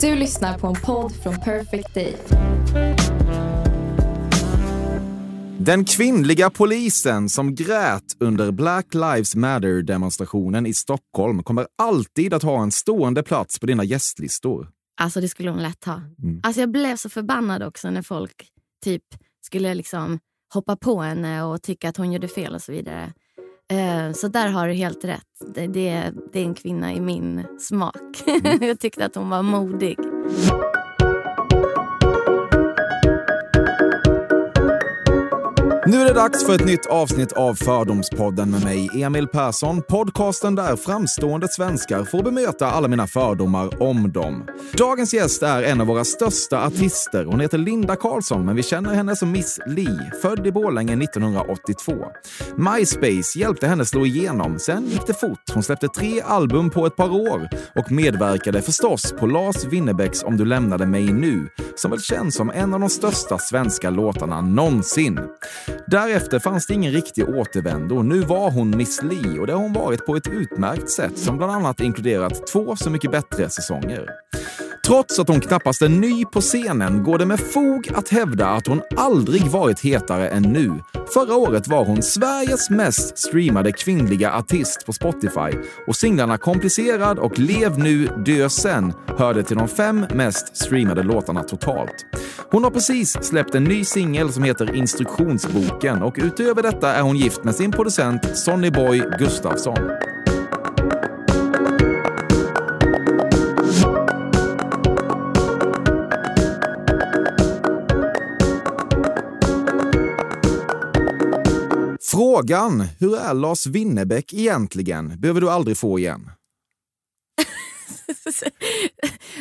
Du lyssnar på en podd från Perfect Day. Den kvinnliga polisen som grät under Black Lives Matter-demonstrationen i Stockholm kommer alltid att ha en stående plats på dina gästlistor. Alltså det skulle hon lätt ha. Alltså jag blev så förbannad också när folk typ skulle liksom hoppa på henne och tycka att hon gjorde fel och så vidare. Eh, Så där har du helt rätt. Det, det, det är en kvinna i min smak. jag tyckte att hon var modig. Nu är det dags för ett nytt avsnitt av Fördomspodden med mig, Emil Persson. Podcasten där framstående svenskar får bemöta alla mina fördomar om dem. Dagens gäst är en av våra största artister. Hon heter Linda Karlsson, men vi känner henne som Miss Li, född i Borlänge 1982. MySpace hjälpte henne slå igenom. Sen gick det fort. Hon släppte tre album på ett par år och medverkade förstås på Lars Winnerbäcks Om du lämnade mig nu, som väl känns som en av de största svenska låtarna någonsin. Därefter fanns det ingen riktig återvändo. Nu var hon Miss Li och det har hon varit på ett utmärkt sätt som bland annat inkluderat två Så mycket bättre-säsonger. Trots att hon knappast är ny på scenen går det med fog att hävda att hon aldrig varit hetare än nu. Förra året var hon Sveriges mest streamade kvinnliga artist på Spotify och singlarna Komplicerad och Lev nu, dö sen hörde till de fem mest streamade låtarna totalt. Hon har precis släppt en ny singel som heter Instruktionsboken och utöver detta är hon gift med sin producent Sonny Boy Gustafsson. Frågan, hur är Lars Winnerbäck egentligen, behöver du aldrig få igen.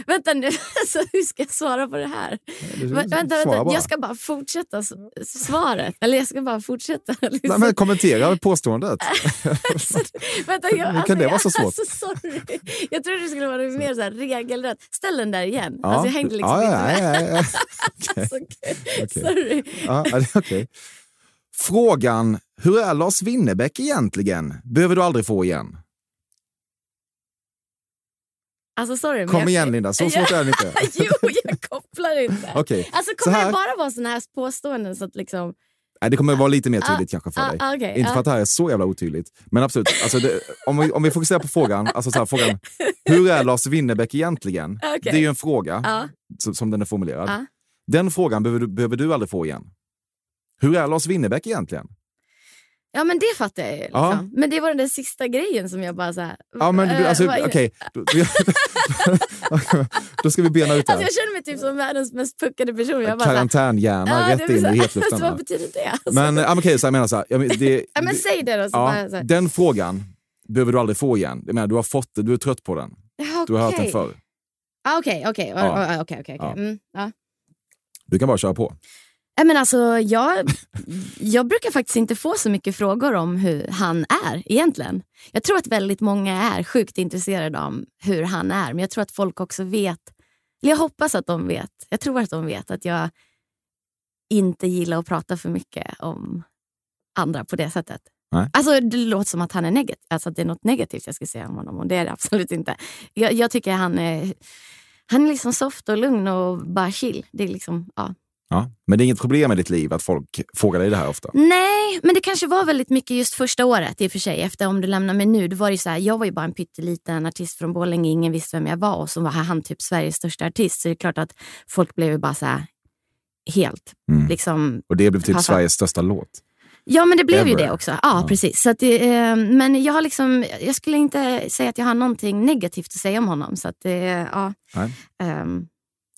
vänta nu, alltså, hur ska jag svara på det här? du- Vä- vänta, vänta. Jag ska bara fortsätta svaret. Eller jag ska bara fortsätta. Liksom. Nej, men kommentera påståendet. Vänta, jag, Hur kan det vara så svårt? Alltså, sorry. Jag trodde det skulle vara mer så här regelrätt. Ställ den där igen. Ja. Alltså, jag hängde liksom ja, inte ja, med. ja, ja. Okej. Alltså. Okej. Sorry. Ja, ja, okej. Frågan, hur är Lars Winnerbäck egentligen, behöver du aldrig få igen. Alltså, sorry Kom jag, igen Linda, så svårt är det inte. jo, jag kopplar inte. Okej, Alltså, så kommer här- det bara vara såna här påståenden så att liksom... Nej, det kommer vara lite mer tydligt Ah, kanske för ah, dig. ah, okej, Inte för ah. att det här är så jävla otydligt. Men absolut, alltså det, om, vi, om vi fokuserar på frågan, alltså så här, frågan hur är Lars Winnerbäck egentligen? Okej. Det är ju en fråga som, som den är formulerad. Den frågan behöver du, behöver du aldrig få igen. Hur är Lars Winnerbäck egentligen? Ja men det fattar jag ju. Liksom. Ja. Men det var den där sista grejen som jag bara så här, Ja, men du, eh, alltså, okej. Då, då ska vi bena ut det Alltså, jag känner mig typ som världens mest puckade person. Jag Karantänhjärna ja, rätt in i hetluften. vad va? betyder det? Alltså, Men, ja, okej, så jag menar så här. Jag men, det, ja, men säg det då. Så ja, så den frågan behöver du aldrig få igen. Jag menar, du har fått det, du är trött på den. Ja, Du har hört den förr. Okej, okej. Mm. Du kan bara köra på. Nej, men alltså, jag, jag brukar faktiskt inte få så mycket frågor om hur han är egentligen. Jag tror att väldigt många är sjukt intresserade av hur han är. Men jag tror att folk också vet, eller jag hoppas att de vet, jag tror att de vet att jag inte gillar att prata för mycket om andra på det sättet. Nej. Alltså Det låter som att han är negativ, alltså att det är något negativt jag ska säga om honom och det är det absolut inte. Jag, jag tycker han är, han är liksom soft och lugn och bara chill. Det är liksom, ja. Ja. Men det är inget problem i ditt liv att folk frågar dig det här ofta? Nej, men det kanske var väldigt mycket just första året i och för sig. Efter Om du lämnar mig nu, då var det ju så här, jag var ju bara en pytteliten artist från Borlänge, ingen visste vem jag var och så var han typ Sveriges största artist. Så det är klart att folk blev ju bara så här helt Mm. liksom Och det blev typ Passa. Sveriges största låt. Ja, men det blev ju Ever. det också. Ja, precis. Så att eh, men jag har liksom, jag skulle inte säga att jag har någonting negativt att säga om honom. Så att det, ja. Nej.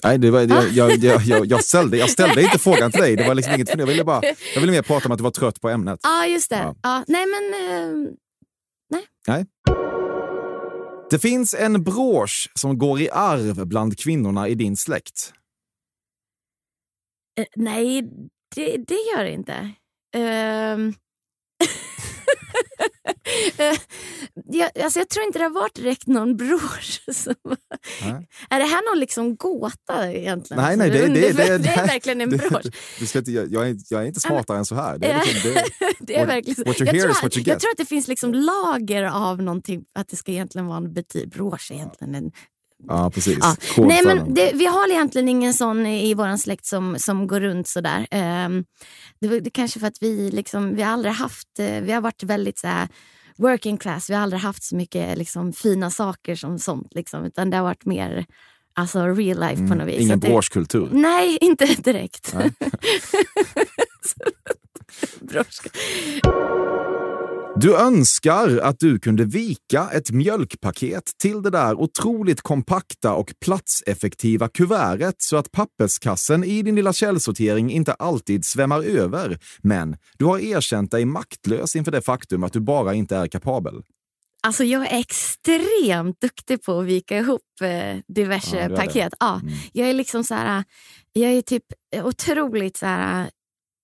Nej, det var, jag, jag, jag, jag, jag, ställde, jag ställde inte frågan till dig. Det var liksom inget, jag, ville bara, jag ville mer prata om att du var trött på ämnet. ja, just det. Ja. Ja. nej, men ehm, Nej. Det finns en brosch som går i arv bland kvinnorna i din släkt. eh, nej, det, det gör det inte. Ehm. Eh, jag, alltså jag tror inte det har varit direkt någon bror. Som, är det här någon liksom gåta egentligen? Nej, nej, Som det, det, undrar- det, det är verkligen en det- brosch. Du ska inte, jag, jag, är, jag är inte smartare än så här. Det är liksom, det, Det är verkligen what you jag, hear is what you jag get. tror att det finns liksom lager av någonting, att det ska egentligen vara en bety- brosch, egentligen en Ja, precis. Ja. Nej, men det, vi har egentligen ingen sån i, vår släkt som, som går runt sådär. Um, det, var- det kanske för att vi, liksom, vi har aldrig haft, eh, vi har varit väldigt så working class, vi har aldrig haft så mycket liksom, fina saker som sånt. Liksom, utan det har varit mer alltså, real life på något vis. Mm. Ingen broschkultur. Nej, inte direkt. Nej. Du önskar att du kunde vika ett mjölkpaket till det där otroligt kompakta och platseffektiva kuvertet så att papperskassen i din lilla källsortering inte alltid svämmar över. Men du har erkänt dig maktlös inför det faktum att du bara inte är kapabel. Alltså jag är extremt duktig på att vika ihop eh, diverse Ja, paket. Ja, Mm. Jag är liksom så här, jag är typ otroligt så här,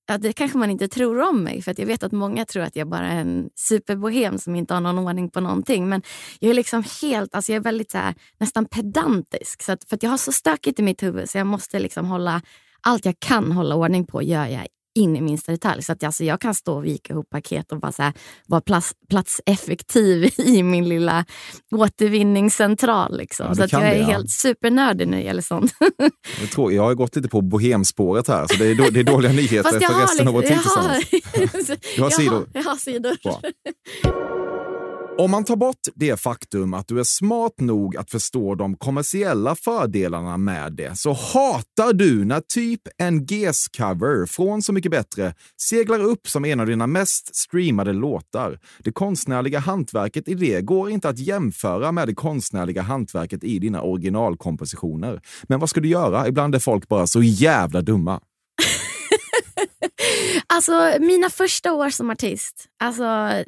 ja, det kanske man inte tror om mig för att jag vet att många tror att jag bara är en superbohem som inte har någon ordning på någonting. Men jag är liksom helt, alltså jag är väldigt så här, nästan pedantisk. Så att, för att jag har så stökigt i mitt huvud så jag måste liksom hålla, allt jag kan hålla ordning på gör jag in i minsta detalj. Så att alltså, jag kan stå och vika ihop paket och bara så här, vara plats, platseffektiv i min lilla återvinningscentral. Liksom. Ja, så att jag är det, ja. helt supernördig när det gäller sånt. Jag, tror, jag har gått lite på bohemspåret här, så det är, då, det är dåliga nyheter för resten av vår tid liksom- tillsammans. Du har jag sidor. Jag har sidor. Bra. Om man tar bort det faktum att du är smart nog att förstå de kommersiella fördelarna med det så hatar du när typ en GES-cover från Så mycket bättre seglar upp som en av dina mest streamade låtar. Det konstnärliga hantverket i det går inte att jämföra med det konstnärliga hantverket i dina originalkompositioner. Men vad ska du göra? Ibland är folk bara så jävla dumma. Alltså mina första år som artist, alltså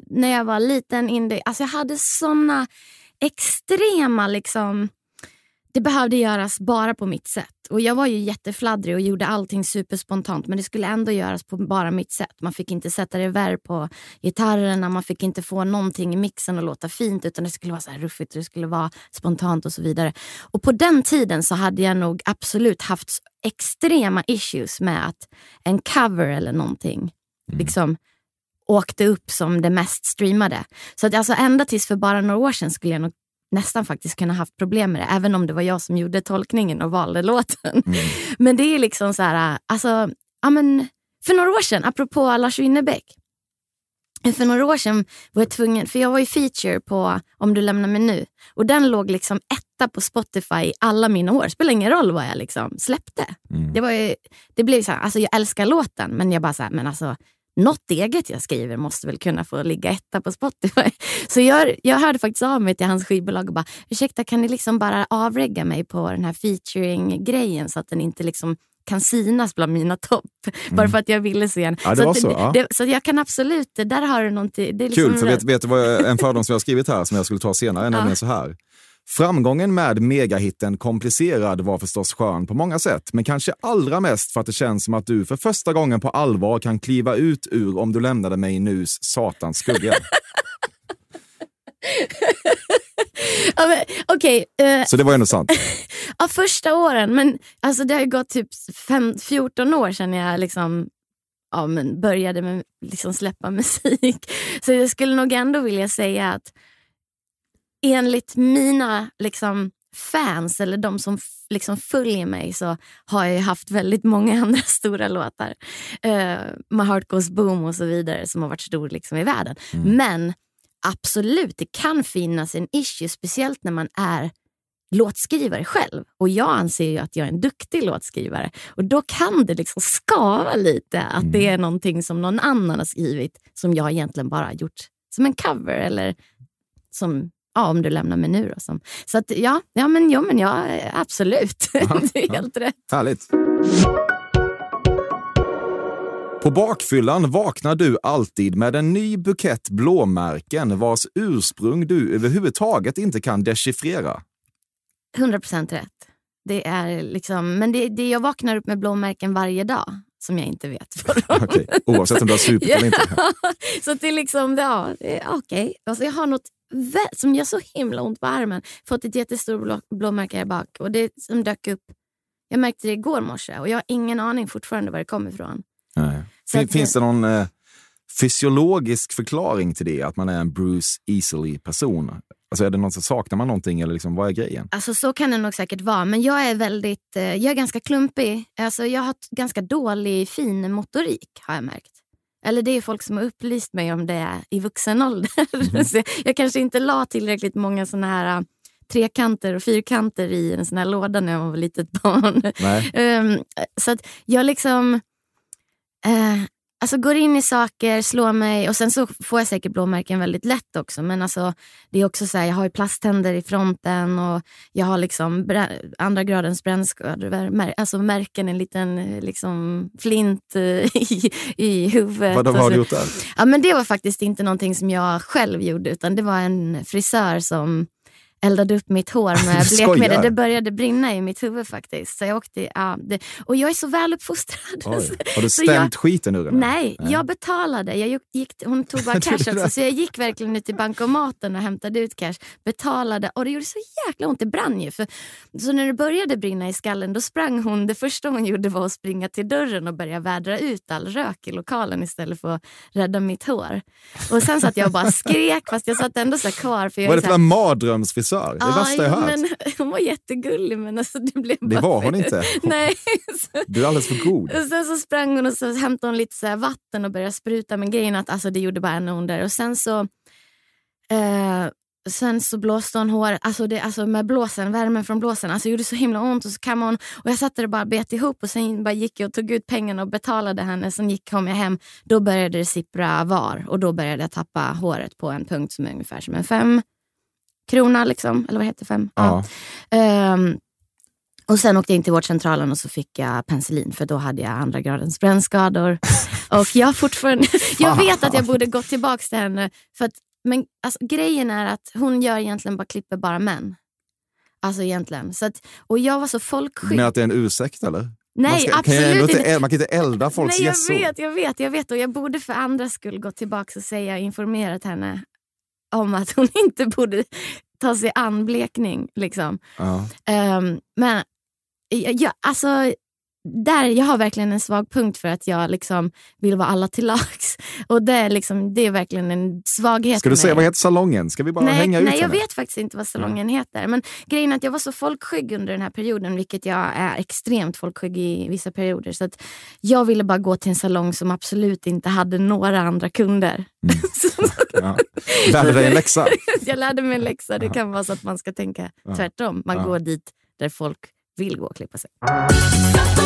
när jag var liten indie, alltså jag hade såna extrema liksom det behövde göras bara på mitt sätt. Och Jag var ju jättefladdrig och gjorde allting superspontant men det skulle ändå göras på bara mitt sätt. Man fick inte sätta reverb på gitarrerna, man fick inte få någonting i mixen att låta fint utan det skulle vara så här ruffigt, det skulle vara spontant och så vidare. Och På den tiden så hade jag nog absolut haft extrema issues med att en cover eller någonting liksom åkte upp som det mest streamade. Så att alltså ända tills för bara några år sedan skulle jag nog nästan faktiskt kunna haft problem med det, även om det var jag som gjorde tolkningen och valde låten. Men det är liksom så här, alltså, ja men för några år sedan, apropå Lars Winnerbäck. För några år sedan var jag tvungen, för jag var ju feature på Om du lämnar mig nu. Och den låg liksom etta på Spotify i alla mina år. Spelar ingen roll vad jag liksom släppte. Det, var ju, det blev så här, alltså jag älskar låten men jag bara så här, men alltså något eget jag skriver måste väl kunna få ligga etta på Spotify. Så jag, jag hörde faktiskt av mig till hans skivbolag och bara, ursäkta kan ni liksom bara avregga mig på den här featuring-grejen så att den inte liksom kan synas bland mina topp. Bara för att jag ville se en. Ja, så så, ja. det, så jag kan absolut, där har du någonting. Det är liksom Kul, för vet, vet du vad jag, en fördom som jag har skrivit här som jag skulle ta senare, nämligen så här. Framgången med megahitten Komplicerad var förstås skön på många sätt, men kanske allra mest för att det känns som att du för första gången på allvar kan kliva ut ur Om du lämnade mig nus satans skugga. Ja, Okej, eh, Så det var ändå sant. ja, första åren, men alltså det har ju gått typ fem, 14 år sedan jag liksom, ja, men började med, liksom släppa musik. Så jag skulle nog ändå vilja säga att enligt mina liksom, fans eller de som liksom följer mig så har jag haft väldigt många andra stora låtar. Uh, My Heart Goes Boom och så vidare som har varit stor liksom, i världen. Men absolut, det kan finnas en issue, speciellt när man är låtskrivare själv. Och jag anser ju att jag är en duktig låtskrivare. Och då kan det liksom skava lite att det är någonting som någon annan har skrivit som jag egentligen bara har gjort som en cover eller som Ja, om du lämnar mig nu. Då, som. Så att, ja, ja, men, ja, men ja, absolut. det är helt rätt. Härligt. På bakfyllan vaknar du alltid med en ny bukett blåmärken vars ursprung du överhuvudtaget inte kan dechiffrera. 100 procent rätt. Det är liksom, men det, det, jag vaknar upp med blåmärken varje dag som jag inte vet vad de Okej, Oavsett om du har supit eller inte. Ja, så det är liksom, ja, okej. Alltså jag har något som gör så himla ont på armen. Fått ett jättestort blå, blåmärke här bak och det som dök upp. Jag märkte det igår morse och jag har ingen aning fortfarande var det kommer ifrån. Fin- att- Finns det någon eh, fysiologisk förklaring till det? Att man är en Bruce Easley-person? Alltså är det något, saknar man någonting eller liksom, vad är grejen? Alltså så kan det nog säkert vara, men jag är väldigt, eh, jag är ganska klumpig. Alltså jag har ganska dålig fin motorik har jag märkt. Eller det är folk som har upplyst mig om det i vuxen ålder. Mm. jag kanske inte la tillräckligt många såna här uh, trekanter och fyrkanter i en sån här låda när jag var litet barn. um, så att jag liksom... Uh, Alltså går in i saker, slår mig och sen så får jag säkert blåmärken väldigt lätt också. Men alltså, det är också så här, jag har ju plasttänder i fronten och jag har liksom andra gradens brännskador. Alltså märken, en liten liksom, flint eh, i, i huvudet. Vad, vad har du gjort där? Ja, men det var faktiskt inte någonting som jag själv gjorde utan det var en frisör som eldade upp mitt hår med blekmedel. Det började brinna i mitt huvud faktiskt. Så jag åkte, ja, det, och jag är så väluppfostrad. Har du stämt skiten ur den? Nej, nej, jag betalade. Jag gick, hon tog bara cash alltså, så jag gick verkligen ut till bankomaten och hämtade ut cash. Betalade och det gjorde så jäkla ont. Det brann ju. För, så när det började brinna i skallen då sprang hon, det första hon gjorde var att springa till dörren och börja vädra ut all rök i lokalen istället för att rädda mitt hår. Och sen satt jag och bara skrek fast jag satt ändå så kvar. För jag var det för en frisör. Det ah, värsta jag hört. Men, hon var jättegullig men alltså det blev Det var hon inte. Nej. Du är alldeles för god. Och sen så sprang hon och så hämtade hon lite så vatten och började spruta. Men grejen att alltså, det gjorde bara ännu ondare. Och sen så eh, Sen så blåste hon hår, alltså, det, alltså med blåsen, värmen från blåsen. Alltså det gjorde så himla ont och så kammade hon och jag satt där och bara bet ihop och sen bara gick jag och tog ut pengarna och betalade henne. Sen gick, kom jag hem, då började det sippra var och då började jag tappa håret på en punkt som är ungefär som en fem krona, liksom, eller vad heter fem? Ja. ja. Um, och sen åkte jag in till vårdcentralen och så fick jag penicillin för då hade jag andra gradens brännskador. och jag fortfarande, jag vet att jag borde gått tillbaka till henne. För att, men alltså, grejen är att hon gör egentligen bara klipper bara män. Alltså egentligen. Så att, och jag var så folkskygg. Men att det är en ursäkt eller? Nej, man ska, absolut inte. Man kan inte elda folks Nej, jag gässor. vet, jag vet, jag vet. Och jag borde för andra skull gå tillbaka och säga, informerat henne om att hon inte borde ta sig an blekning. Liksom. Ja. Um, men ja, alltså, där, jag har verkligen en svag punkt för att jag liksom vill vara alla till lags. Och det är, liksom, det är verkligen en svaghet. Ska du säga vad heter salongen? Ska vi bara nej, hänga ut Nej, jag vet faktiskt inte vad salongen mm. heter. Men grejen är att jag var så folkskygg under den här perioden, vilket jag är extremt folkskygg i vissa perioder. Så att jag ville bara gå till en salong som absolut inte hade några andra kunder. Mm. ja. Lärde dig en läxa? jag lärde mig en läxa. Det kan vara så att man ska tänka tvärtom. Man går dit där folk vill gå och klippa sig.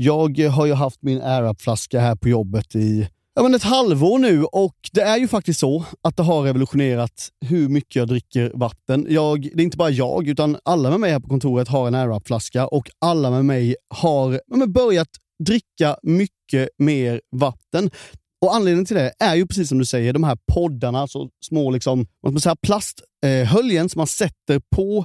Jag har ju haft min AirUp-flaska här på jobbet i ja, men ett halvår nu och det är ju faktiskt så att det har revolutionerat hur mycket jag dricker vatten. Jag, det är inte bara jag, utan alla med mig här på kontoret har en AirUp-flaska och alla med mig har ja, börjat dricka mycket mer vatten. Och Anledningen till det är ju precis som du säger, de här poddarna, så små liksom, plasthöljen som man sätter på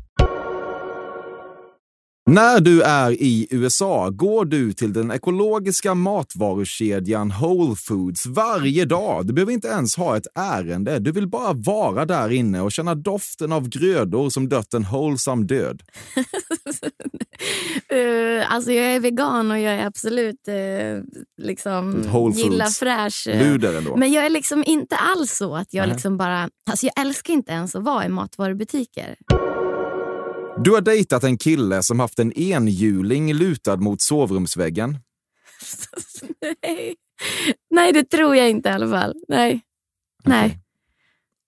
När du är i USA går du till den ekologiska matvarukedjan Whole Foods varje dag. Du behöver inte ens ha ett ärende. Du vill bara vara där inne och känna doften av grödor som dött en wholesome död. Uh, alltså jag är vegan och jag är absolut uh, liksom Whole gillar Foods. fräsch. eh, Luder ändå. Men jag är liksom inte alls så att jag Nej. liksom bara... Alltså jag älskar inte ens att vara i matvarubutiker. Du har dejtat en kille som haft en enhjuling lutad mot sovrumsväggen. Nej. Nej, det tror jag inte i alla fall. Nej. Nej.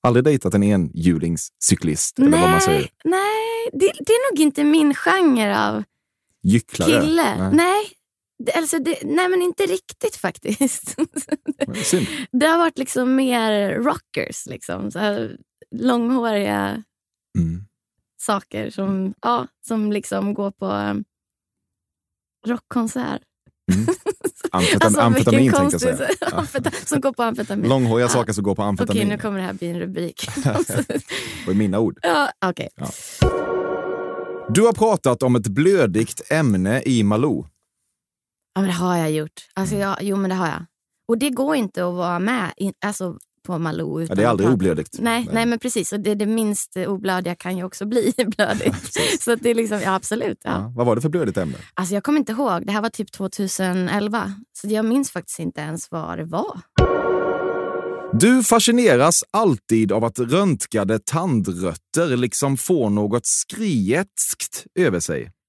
Aldrig dejtat en enhjulingscyklist, eller vad man säger. Nej, nej. Det, det är nog inte min genre av Gycklare. kille. Nej. Nej. Det, alltså det, nej, men inte riktigt faktiskt. Synd. Det har varit liksom mer rockers. Liksom. Så här, långhåriga Mm. Saker som, ja, som liksom går på um, rockkonsert. Amfetam- Alltså, amfetamin tänkte jag säga. Som går på amfetamin. Långhåriga Ja. saker som går på Okej, amfetamin. nu kommer det här bli en rubrik. Det var mina ord. ja, okej. Du har pratat om ett blödigt ämne i Malou. Ja, men det har jag gjort. Alltså, jag, jo, men det har jag. Och det går inte att vara med in, alltså, på Malou. Ja, Utan det är aldrig oblödigt. Nej, nej, men precis. Och det, det minst oblödiga kan ju också bli blödigt. så det är liksom, ja absolut. Ja. Ja. Vad var det för blödigt ämne? Alltså jag kommer inte ihåg. Det här var typ 2011. Så jag minns faktiskt inte ens vad det var. Du fascineras alltid av att röntgade tandrötter liksom får något skrietskt över sig.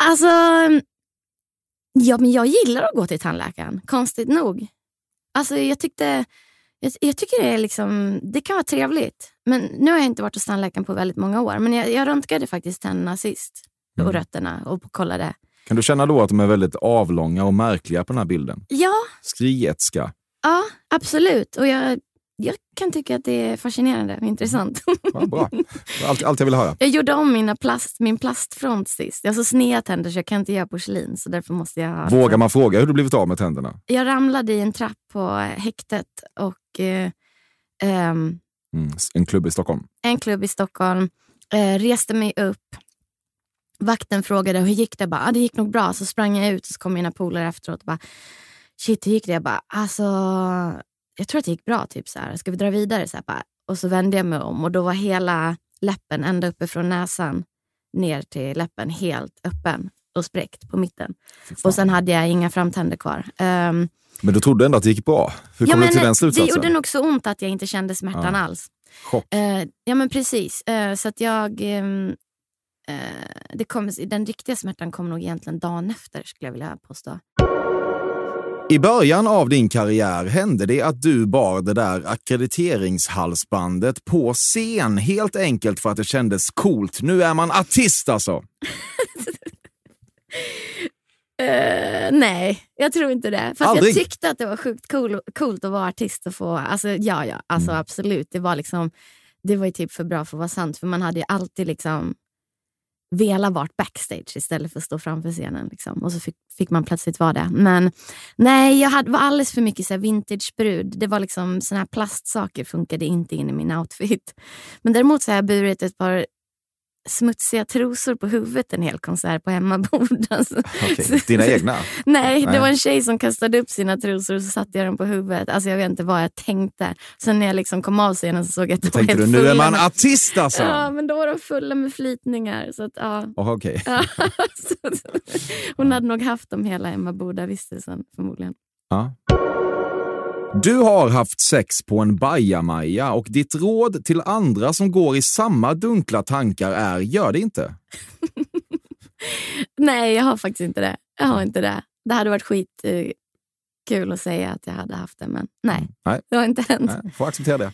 Alltså, ja, men jag gillar att gå till tandläkaren, konstigt nog. Alltså, jag, tyckte, jag, jag tycker det, är liksom, det kan vara trevligt. Men nu har jag inte varit hos tandläkaren på väldigt många år. Men jag, jag röntgade faktiskt tänderna sist. Och rötterna och kollade. Kan du känna då att de är väldigt avlånga och märkliga på den här bilden? Ja, Skrietska. ja absolut. Och jag, jag kan tycka att det är fascinerande och intressant. Ja, bra. Allt, allt jag vill höra. Jag gjorde om mina plast, min plastfront sist. Jag har så sneda tänder så jag kan inte göra porslin. Så därför måste jag Vågar man fråga hur du blivit av med tänderna? Jag ramlade i en trapp på häktet och eh, ehm, Mm. En klubb i Stockholm. en klubb i Stockholm. Eh, reste mig upp. Vakten frågade hur gick det. Jag Bara, ah, det gick nog bra. Så sprang jag ut och så kom mina polare efteråt och bara, shit hur gick det? Jag bara, alltså, jag tror att det gick bra. Typ, så här. Ska vi dra vidare? Så här, bara. Och så vände jag mig om och då var hela läppen ända uppe från näsan ner till läppen helt öppen och spräckt på mitten. Och sen hade jag inga framtänder kvar. Ehm, Men du trodde ändå att det gick bra? Hur kom du till den det slutsatsen? gjorde nog så ont att jag inte kände smärtan Ja. alls. Chock. Eh, ja men precis. Eh, så att jag... ehm, eh, det kom, den riktiga smärtan kom nog egentligen dagen efter skulle jag vilja påstå. I början av din karriär hände det att du bar det där ackrediteringshalsbandet på scen helt enkelt för att det kändes coolt. Nu är man artist alltså. Eh, nej, jag tror inte det. Fast Aldrig? jag tyckte att det var sjukt cool, coolt att vara artist och få... Alltså, ja, ja, alltså, Mm. absolut. Det var, liksom, det var ju typ för bra för att vara sant. För man hade ju alltid liksom velat vara backstage istället för att stå framför scenen. Liksom. Och så fick, fick man plötsligt vara det. Men nej, jag hade, var alldeles för mycket så här vintagebrud. Det var liksom såna här plastsaker funkade inte in i min outfit. Men däremot så har jag burit ett par smutsiga trosor på huvudet en hel konsert på hemmabord. Alltså. Okej, Dina egna? Nej, det var en tjej som kastade upp sina trosor och så satte jag dem på huvudet. Alltså jag vet inte vad jag tänkte. Sen när jag liksom kom av scenen så såg jag att de var tänkte du, helt nu är man med- artist alltså? Ja, men då var de fulla med flytningar. Så att, ja. Oh, Okej. Ja, så- Hon hade nog haft dem hela Emma Boda-vistelsen förmodligen. Ja. Du har haft sex på en bajamaja och ditt råd till andra som går i samma dunkla tankar är gör det inte. Nej, jag har faktiskt inte det. Jag har inte det. Det hade varit skit eh, kul att säga att jag hade haft det, men nej, Nej. det har inte hänt. Nej, får acceptera det.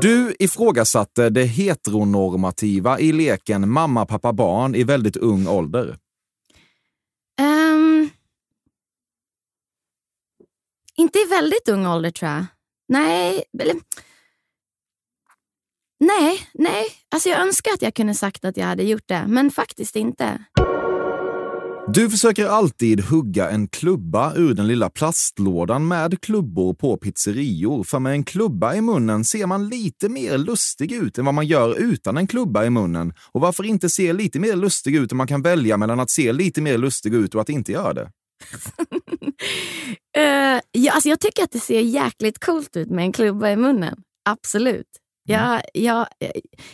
Du ifrågasatte det heteronormativa i leken mamma, pappa, barn i väldigt ung ålder. Ehm, inte i väldigt ung ålder tror jag. Nej, eller, nej, nej. Alltså jag önskar att jag kunde sagt att jag hade gjort det, men faktiskt inte. Du försöker alltid hugga en klubba ur den lilla plastlådan med klubbor på pizzerior, för med en klubba i munnen ser man lite mer lustig ut än vad man gör utan en klubba i munnen. Och varför inte se lite mer lustig ut om man kan välja mellan att se lite mer lustig ut och att inte göra det? Uh, ja, alltså jag tycker att det ser jäkligt coolt ut med en klubba i munnen. Absolut. Jag, jag, eh,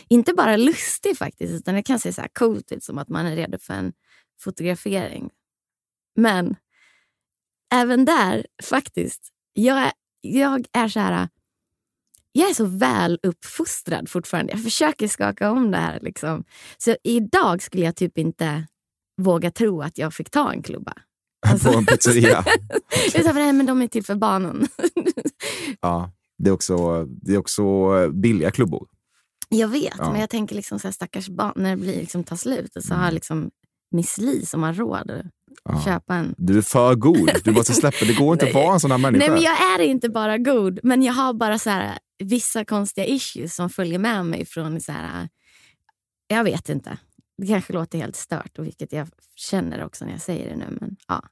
inte bara lustig faktiskt, utan det kan se så här coolt ut som att man är redo för en fotografering. Men även där, faktiskt, jag, är- jag är så här... Jag är så väl uppfostrad fortfarande. Jag försöker skaka om det här. Liksom. Så idag skulle jag typ inte våga tro att jag fick ta en klubba. Alltså- På en pizzeria. Jag sa, nej men de är till för barnen. Ja, det är också, det är också billiga klubbor. Jag vet, Ja. men jag tänker liksom så här, stackars barn när det blir, liksom, tar slut och så Mm. har liksom Miss Li som har råd att köpa en. Du är för god. Du måste släppa Det går inte att vara en sån här människa. Nej men jag är inte bara god, men jag har bara så här, vissa konstiga issues som följer med mig från så här, jag vet inte. Det kanske låter helt stört, och vilket jag känner också när jag säger det nu. Men, ja.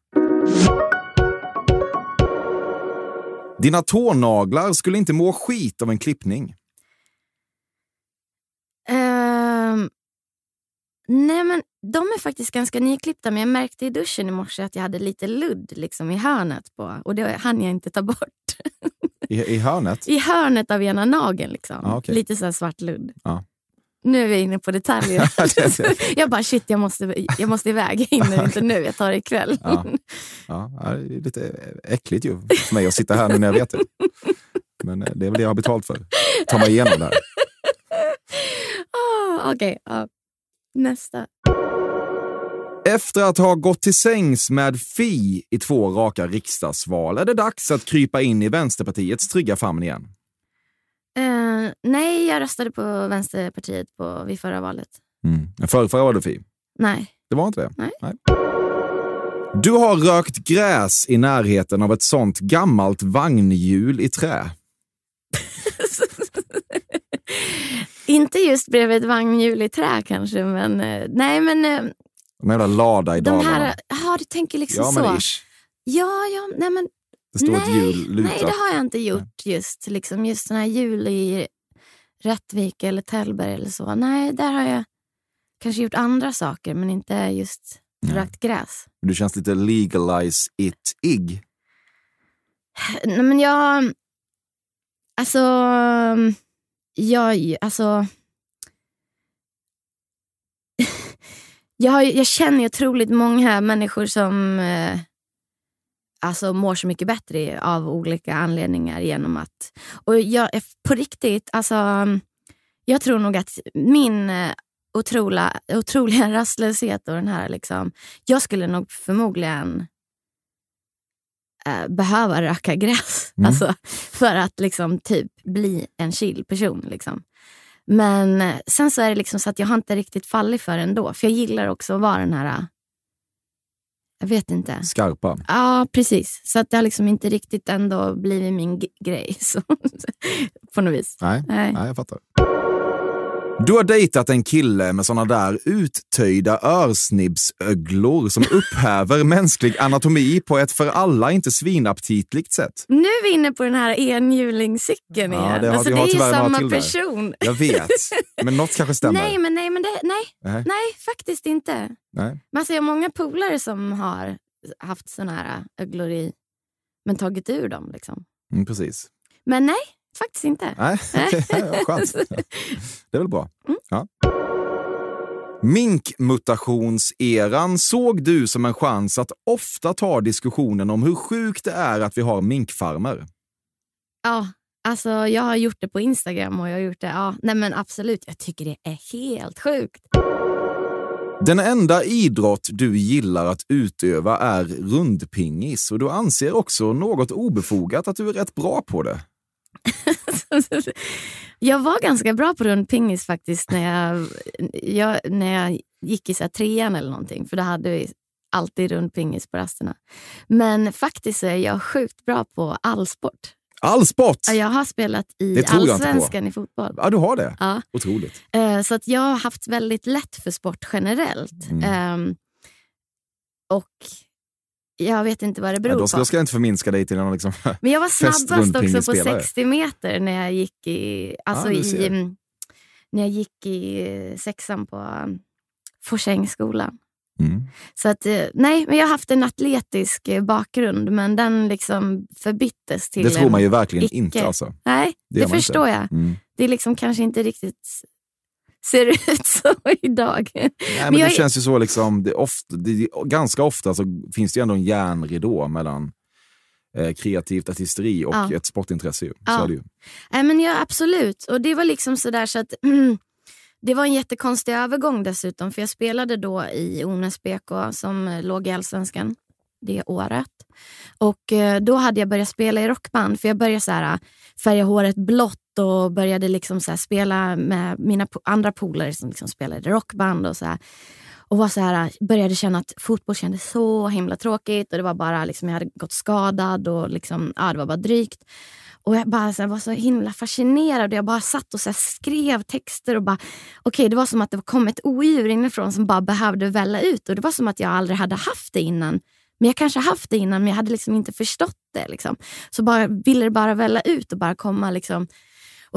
Dina tånaglar skulle inte må skit av en klippning. Ehm, Nej, men de är faktiskt ganska nyklippta, men jag märkte i duschen i morse att jag hade lite ludd liksom, i hörnet på och det hann jag inte ta bort. I, I hörnet? I hörnet av ena nageln. Liksom. Ah, okej. Lite så svart ludd. Ja. Nu är vi inne på detaljer. Jag bara shit, jag måste, jag måste iväg. Jag hinner inte nu, jag tar det ikväll. Ja. Ja, det är lite äckligt ju för mig att sitta här nu när jag vet det. Men eh, det är väl det jag har betalt för. Ta mig igenom det här. Ah, Okej, ja. nästa. Efter att ha gått till sängs med Fi i två raka riksdagsval är det dags att krypa in i Vänsterpartiets trygga famn igen. Eh, nej, jag röstade på Vänsterpartiet på, vid förra valet. Mm. Förra, förra var det Fi. Nej. Det var inte det? Nej. Du har rökt gräs i närheten av ett sånt gammalt vagnhjul i trä. Inte just bredvid ett vagnhjul i trä kanske, men eh, nej men eh, En jävla lada i de Dalarna. ja du tänker liksom ja, så. men ish. Ja, ja, nej men Det står ett nej, hjul lutat. nej det har jag inte gjort just. Liksom, just sådana här hjul i Rättvik eller Tällberg eller så. Nej, där har jag kanske gjort andra saker men inte just rökt gräs. Du känns lite legalize it-ig. Nej men jag... Alltså... Jag... Alltså... jag, har, jag känner ju otroligt många människor som eh, alltså mår så mycket bättre av olika anledningar genom att... Och jag, på riktigt, alltså... Jag tror nog att min eh, otroliga, otroliga rastlöshet och den här liksom... Jag skulle nog förmodligen eh, behöva röka gräs. Mm. Alltså, för att liksom typ bli en chill person. Liksom. Men eh, sen så är det liksom så att jag har inte riktigt fallit för det ändå. För jag gillar också att vara den här... Jag vet inte. Skarpa. Ja, precis. Så att det har liksom inte riktigt ändå blivit min grej. Så, på något vis. Nej, Nej. nej, jag fattar. Du har dejtat en kille med såna där uttöjda örsnibbsöglor som upphäver mänsklig anatomi på ett för alla inte svinaptitligt sätt. Nu är vi inne på den här enhjulingcykeln Ja, igen. det har- alltså, det är ju samma till där. person. Jag vet, men något kanske stämmer. Nej, men, nej, men det, nej, Nej. nej, faktiskt inte. Nej. Men alltså, jag har många polare som har haft såna här öglor i, men tagit ur dem. Liksom. Mm, precis. Men nej, faktiskt inte. Nej, skönt. Det är väl bra. Mm. Ja. Minkmutationseran såg du som en chans att ofta ta diskussionen om hur sjukt det är att vi har minkfarmer. Ja, alltså, jag har gjort det på Instagram och jag har gjort det. Ja, nej, men absolut, jag tycker det är helt sjukt. Den enda idrott du gillar att utöva är rundpingis och du anser också något obefogat att du är rätt bra på det. jag var ganska bra på rundpingis faktiskt när jag, jag, när jag gick i så trean eller någonting. För då hade vi alltid rundpingis på rasterna. Men faktiskt är jag sjukt bra på all sport. All sport! Ja, Jag har spelat i allsvenskan i fotboll. Ja, du har det. Ja. Otroligt. Eh, Så att jag har haft väldigt lätt för sport generellt. Mm. Ehm, och jag vet inte vad det beror då ska, på. då ska jag inte förminska dig till någon liksom... Men jag var snabbast också på Festrundpingisspelare. 60 meter när jag gick i, alltså du i, mm, när jag gick i eh, sexan på um, Forsängsskolan. Mm. Så att, eh, nej, men jag har haft en atletisk eh, bakgrund men den liksom förbyttes till Det tror man ju verkligen icke. inte. Alltså. Nej, Det det, förstår inte. jag. Mm. Det är liksom kanske inte riktigt ser ut så idag. Nej, men jag det känns ju så liksom, det ofta, det ganska ofta så finns det ändå en järnridå mellan eh, kreativt artisteri och Ja. ett sportintresse. Ju. Så Ja. är det ju. Nej, men ja, absolut. Och det var liksom sådär så att mm, det var en jättekonstig övergång dessutom. För jag spelade då i Ones BK som låg i Allsvenskan det året. Och eh, då hade jag börjat spela i rockband. För jag började så här, färga håret blått och började liksom så här, spela med mina andra polare som liksom spelade rockband. Och så här. Och var så här, började känna att fotboll kändes så himla tråkigt. Och det var bara liksom, Jag hade gått skadad och liksom, ja, det var bara drygt. Och jag bara så här, var så himla fascinerad. Jag bara satt och så här, skrev texter och bara... okay, det var som att det kom ett odjur inifrån som bara behövde välla ut. Och Det var som att jag aldrig hade haft det innan. Men jag kanske haft det innan men jag hade liksom inte förstått det. Liksom. Så bara ville det bara välla ut och bara komma. Liksom.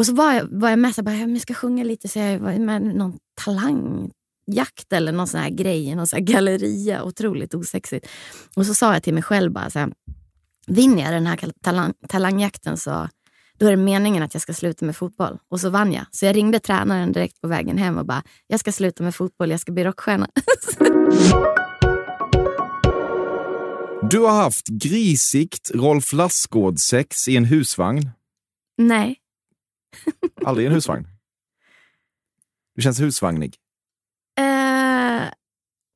Och så var jag, var jag med så bara, "Ja, men jag ska sjunga lite så jag var med någon talang jakt eller någon sån här grej, någon sån här galleria. Otroligt osexigt. Och så sa jag till mig själv bara så här, vinner jag den här talang, talangjakten så då är det meningen att jag ska sluta med fotboll. Och så vann jag. Så jag ringde tränaren direkt på vägen hem och bara, jag ska sluta med fotboll, jag ska bli rockstjärna. Du har haft grisigt Rolf Lassgård-sex i en husvagn. Nej. Aldrig en husvagn? Du känns husvagnig. Uh,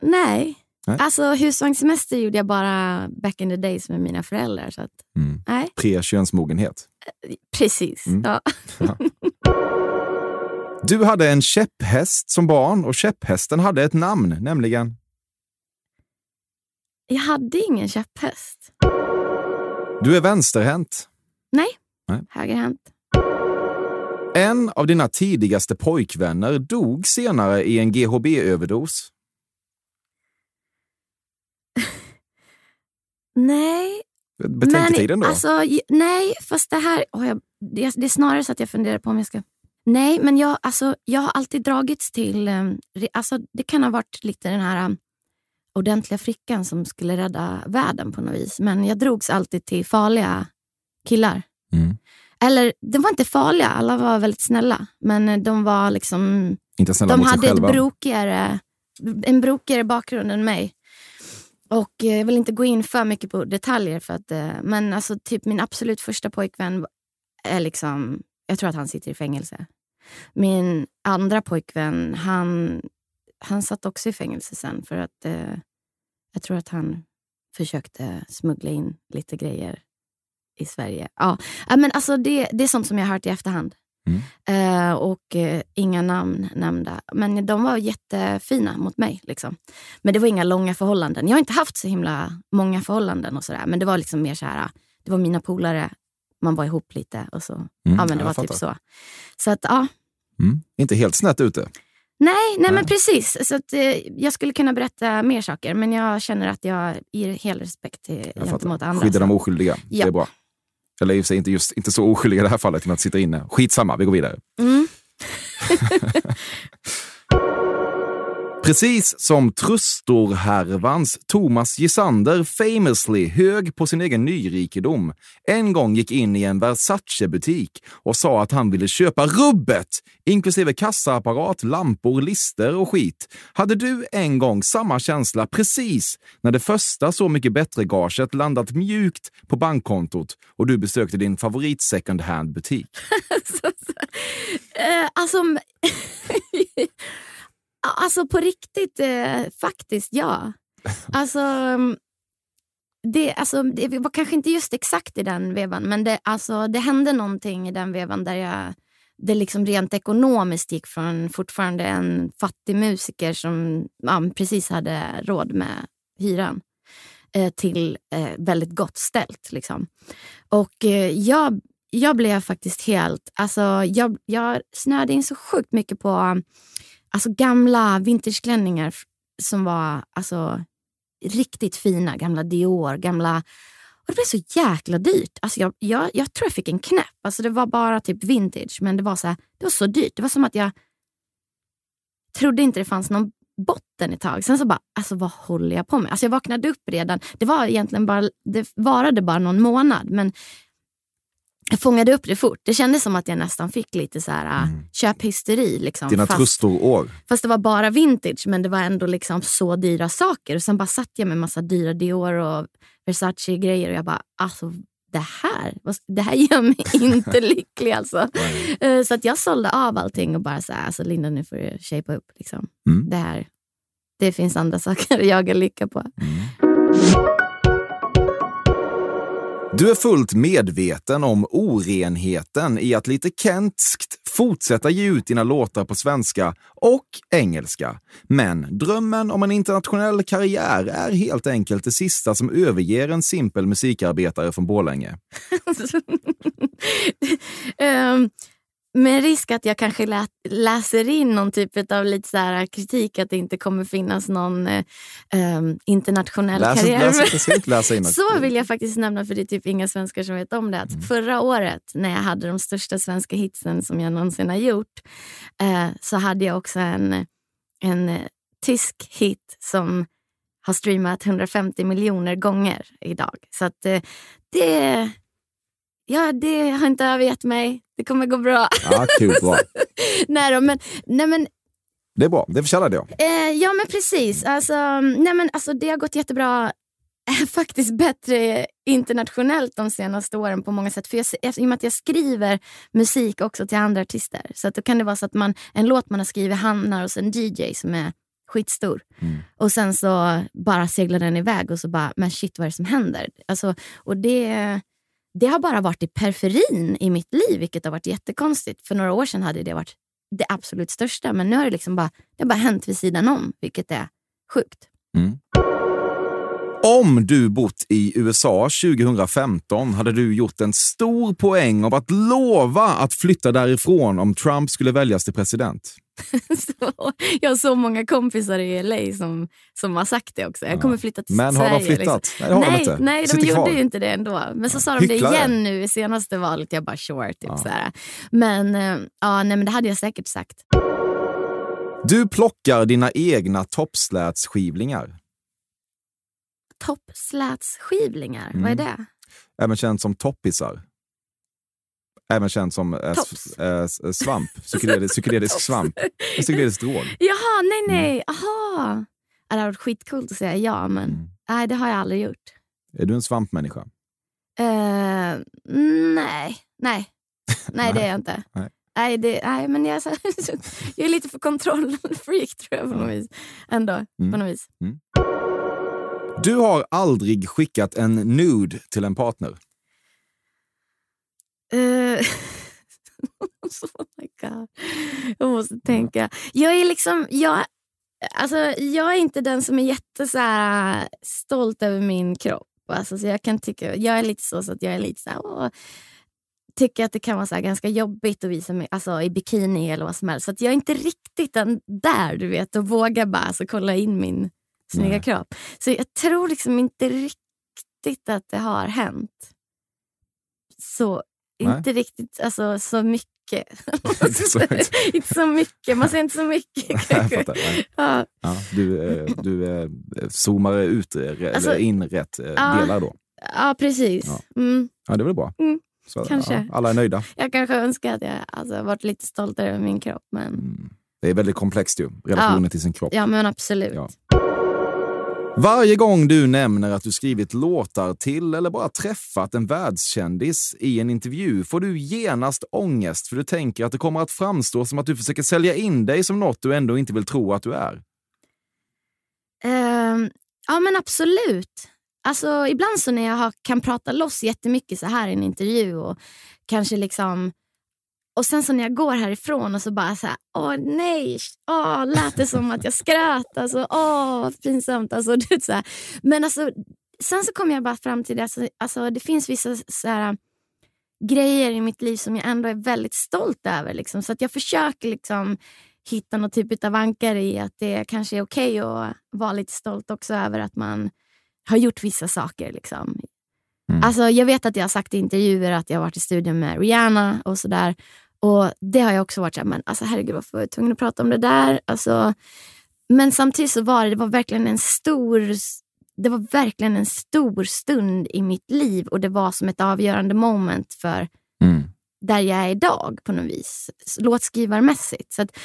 nej. nej. Alltså husvagnssemester gjorde jag bara back in the days med mina föräldrar. Så att, mm. nej. Pre-könsmogenhet. Uh, precis. Mm. Ja. Du hade en käpphäst som barn och käpphästen hade ett namn, nämligen? Jag hade ingen käpphäst. Du är vänsterhänt? Nej, Nej. högerhänt. En av dina tidigaste pojkvänner dog senare i en GHB-överdos. nej. Betänketiden då? Alltså, nej, fast det här... Oh, jag, det, det, är snarare så att jag funderar på om jag ska... Nej, men jag, alltså, jag har alltid dragits till... Um, alltså, det kan ha varit lite den här um, ordentliga flickan som skulle rädda världen på något vis. Men jag drogs alltid till farliga killar. Mm. Eller de var inte farliga, alla var väldigt snälla. Men de var liksom... Inte snälla de mot hade sig själva. Ett brokigare, en brokigare bakgrund än mig. Och eh, jag vill inte gå in för mycket på detaljer. För att, eh, men alltså, typ min absolut första pojkvän är liksom... Jag tror att han sitter i fängelse. Min andra pojkvän, han, han satt också i fängelse sen. För att eh, jag tror att han försökte smuggla in lite grejer i Sverige. Ja, men alltså det, det är sånt som jag har hört i efterhand. Mm. Uh, och uh, inga namn nämnda. Men de var jättefina mot mig. Liksom. Men det var inga långa förhållanden. Jag har inte haft så himla många förhållanden. och sådär. Men det var liksom mer så här, det var mina polare, man var ihop lite och så. Mm, ja, men det var typ så. Så att, ja. Mm. Inte helt snett ute. Nej, nej, nej. men precis. Så att, eh, jag skulle kunna berätta mer saker, men jag känner att jag ger hel respekt till, gentemot andra. Skydda de oskyldiga. Ja. Det är bra. Eller i och för sig inte, just, inte så oskyldiga i det här fallet, men att sitta inne. Skitsamma, vi går vidare. Mm. Precis som Trustor-härvans Thomas Gisander famously hög på sin egen nyrikedom en gång gick in i en Versace-butik och sa att han ville köpa rubbet, inklusive kassaapparat, lampor, lister och skit. Hade du en gång samma känsla precis när det första Så mycket bättre-gaget landat mjukt på bankkontot och du besökte din favorit second hand-butik? alltså... Alltså på riktigt, eh, faktiskt ja. Alltså, det, alltså, det var kanske inte just exakt i den vevan, men det, alltså, det hände någonting i den vevan där jag det liksom rent ekonomiskt gick från fortfarande en fattig musiker som ja, precis hade råd med hyran eh, till eh, väldigt gott ställt. Liksom. Och eh, jag, jag blev faktiskt helt... Alltså, jag, jag snöade in så sjukt mycket på alltså gamla vintageklänningar som var alltså, riktigt fina. Gamla Dior, gamla... Och det blev så jäkla dyrt. Alltså jag, jag, jag tror jag fick en knäpp. Alltså det var bara typ vintage, men det var, så här, det var så dyrt. Det var som att jag trodde inte det fanns någon botten ett tag. Sen så bara, alltså vad håller jag på med? Alltså jag vaknade upp redan. Det var egentligen bara, det varade bara någon månad, men jag fångade upp det fort. Det kändes som att jag nästan fick lite så här, äh, mm. köphysteri. Liksom, Dina trustorår. Fast det var bara vintage, men det var ändå liksom så dyra saker. Och Sen bara satt jag med massa dyra Dior och Versace-grejer och jag bara, alltså det här, det här gör mig inte lycklig. Alltså. Uh, så att jag sålde av allting och bara så här, alltså Linda nu får du shape upp. Liksom. Mm. Det, här, det finns andra saker att jaga lycka på. Mm. Du är fullt medveten om orenheten i att lite kentskt fortsätta ge ut dina låtar på svenska och engelska. Men drömmen om en internationell karriär är helt enkelt det sista som överger en simpel musikarbetare från Borlänge. um, med risk att jag kanske lä läser in någon typ av lite så här kritik att det inte kommer finnas någon eh, um, internationell läs, karriär. Läs, läs, läs in så vill jag faktiskt nämna, för det är typ inga svenskar som vet om det, att mm. förra året när jag hade de största svenska hitsen som jag någonsin har gjort, eh, så hade jag också en, en tysk hit som har streamat 150 miljoner gånger idag. Så att eh, det, ja, det har inte övergett mig. Det kommer gå bra. Ja, kul, bra. nej, då, men, nej, men Det är bra, det förtjänade jag. Eh, ja men precis. Alltså, nej, men, alltså, det har gått jättebra. Eh, Faktiskt bättre internationellt de senaste åren på många sätt. För jag, I och med att jag skriver musik också till andra artister. Så att då kan det vara så att man, en låt man har skrivit hamnar hos en DJ som är skitstor. Mm. Och sen så bara seglar den iväg och så bara, men shit vad är det som händer? Alltså, och det, det har bara varit i periferin i mitt liv, vilket har varit jättekonstigt. För några år sedan hade det varit det absolut största, men nu har det liksom bara, det har bara hänt vid sidan om, vilket är sjukt. Mm. Om du bott i USA 2015 hade du gjort en stor poäng av att lova att flytta därifrån om Trump skulle väljas till president. så, jag har så många kompisar i LA som, som har sagt det också. Jag kommer flytta till Men har Sverige. de flyttat? Liksom. Nej, det har de nej, nej, de gjorde ju inte det ändå. Men så sa de det Hycklare. igen nu i senaste valet. Jag bara sure, typ Ja. sådär. Men, eh, ja, nej, men det hade jag säkert sagt. Du plockar dina egna toppslätsskivlingar. Toppslätsskivlingar, Mm. vad är det? Även känt som toppisar. Även känt som eh, s- eh, s- svamp. Psykedelisk, psykedelisk svamp. En psykedelisk drog. Jaha, nej, nej. Aha. Ja, Det hade varit skitcoolt att säga ja, men Mm. nej, det har jag aldrig gjort. Är du en svampmänniska? Eh, nej, nej. Nej, det är jag inte. Nej. Nej, det, nej men jag jag är lite för kontrollfreak tror jag på något vis. Ändå, Mm. på något vis. Du har aldrig skickat en nude till en partner. Eh, oh my God. Jag måste tänka. Jag är liksom, jag, alltså, jag är inte den som är jätte så här, stolt över min kropp. Alltså, så jag, kan tycka, jag är lite så, så att jag är lite så här, åh, tycker att det kan vara så här, ganska jobbigt att visa mig alltså, i bikini eller vad som helst. Så jag är inte riktigt den där, du vet, och vågar bara alltså, kolla in min snygga Nej. kropp. Så jag tror liksom inte riktigt att det har hänt. Så Nej. inte riktigt alltså, så mycket. Inte så mycket. inte så mycket. Man ser inte så mycket. Nej. ja, Ja, du eh, du eh, zoomar ut eh, Alltså, in rätt ja. delar då. ja, precis. Ja. Mm, Ja, det är väl bra. Mm, Så, kanske. Alla är nöjda. jag kanske önskar att jag alltså, varit lite stoltare över min kropp. Men, Mm. Det är väldigt komplext ju, relationen till sin kropp. ja, men absolut. Varje gång du nämner att du skrivit låtar till eller bara träffat en världskändis i en intervju får du genast ångest för du tänker att det kommer att framstå som att du försöker sälja in dig som något du ändå inte vill tro att du är. Uh, ja men absolut. Alltså, ibland så när jag har, kan prata loss jättemycket så här i en intervju och kanske liksom och sen så när jag går härifrån och så bara så här, åh nej, åh, lät det som att jag skröt, alltså, åh vad pinsamt. Alltså, du vet, så här. Men alltså, sen så kom jag bara fram till det, alltså, alltså, det finns vissa så här, grejer i mitt liv som jag ändå är väldigt stolt över. Liksom. Så att jag försöker liksom hitta något typ av ankare i att det kanske är okej att vara lite stolt också över att man har gjort vissa saker. Liksom. Mm. Alltså, jag vet att jag har sagt i intervjuer att jag har varit i studion med Rihanna och sådär. Och det har jag också varit såhär, men alltså, herregud varför var jag tvungen att prata om det där? Alltså, men samtidigt så var det, det var verkligen en stor det var verkligen en stor stund i mitt liv och det var som ett avgörande moment för Mm. där jag är idag på något vis, låtskrivarmässigt. Så att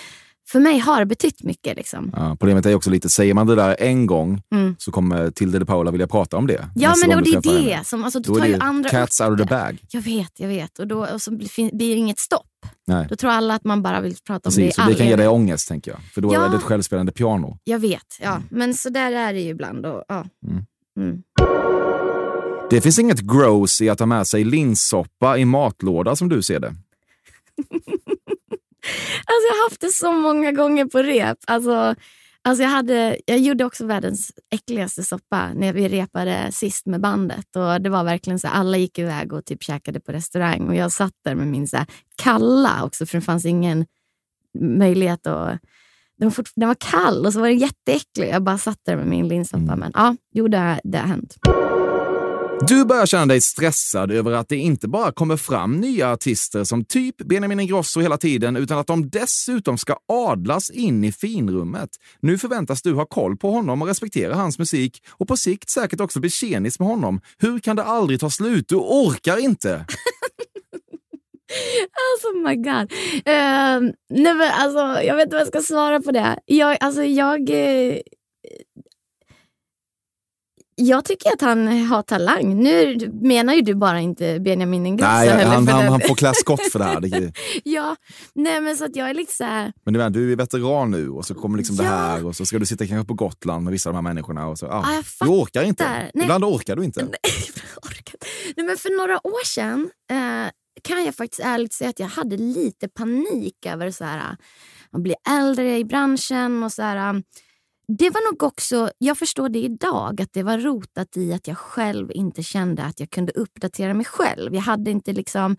för mig har det betytt mycket. Liksom. Ja, problemet är också lite, säger man det där en gång Mm. så kommer Tilde de Paula vilja prata om det. Ja, men och det är det henne. som alltså, du Då tar är ju det andra cats out of the bag. Jag vet, jag vet. Och då och så blir det inget stopp. Nej. Då tror alla att man bara vill prata om Precis, det i och det all kan ge dig ångest tänker jag. För då Ja. är det ett självspelande piano. Jag vet, ja. Mm. Men så där är det ju ibland. Och, ja. Mm. Mm. Det finns inget gross i att ha med sig linssoppa i matlåda som du ser det. Alltså jag har haft det så många gånger på rep. Alltså, alltså jag, hade, jag gjorde också världens äckligaste soppa när vi repade sist med bandet. Och Det var verkligen så alla gick iväg och typ käkade på restaurang och jag satt där med min så kalla också för det fanns ingen möjlighet att... Den var, fort, den var kall och så var den jätteäcklig. Jag bara satt där med min linssoppa. Mm. Men ja, jo det, det har hänt. Du börjar känna dig stressad över att det inte bara kommer fram nya artister som typ Benjamin Ingrosso hela tiden, utan att de dessutom ska adlas in i finrummet. Nu förväntas du ha koll på honom och respektera hans musik och på sikt säkert också bli tjenis med honom. Hur kan det aldrig ta slut? Du orkar inte! Alltså my god. Uh, nej men alltså, jag vet inte vad jag ska svara på det. Jag, alltså, jag, uh, jag tycker att han har talang. Nu menar ju du bara inte Benjamin Ingrosso. Nej, han, han, han, får klä skott för det här. ja, nej men så att jag är lite så här... Men du, du är veteran nu och så kommer liksom ja. det här och så ska du sitta kanske på Gotland med vissa av de här människorna. Och så, ja, ja, du orkar inte. Nej. Ibland orkar du inte. Nej, men för några år sedan eh, kan jag faktiskt ärligt säga att jag hade lite panik över så här, man blir äldre i branschen och så här, det var nog också, jag förstår det idag, att det var rotat i att jag själv inte kände att jag kunde uppdatera mig själv. Jag hade inte liksom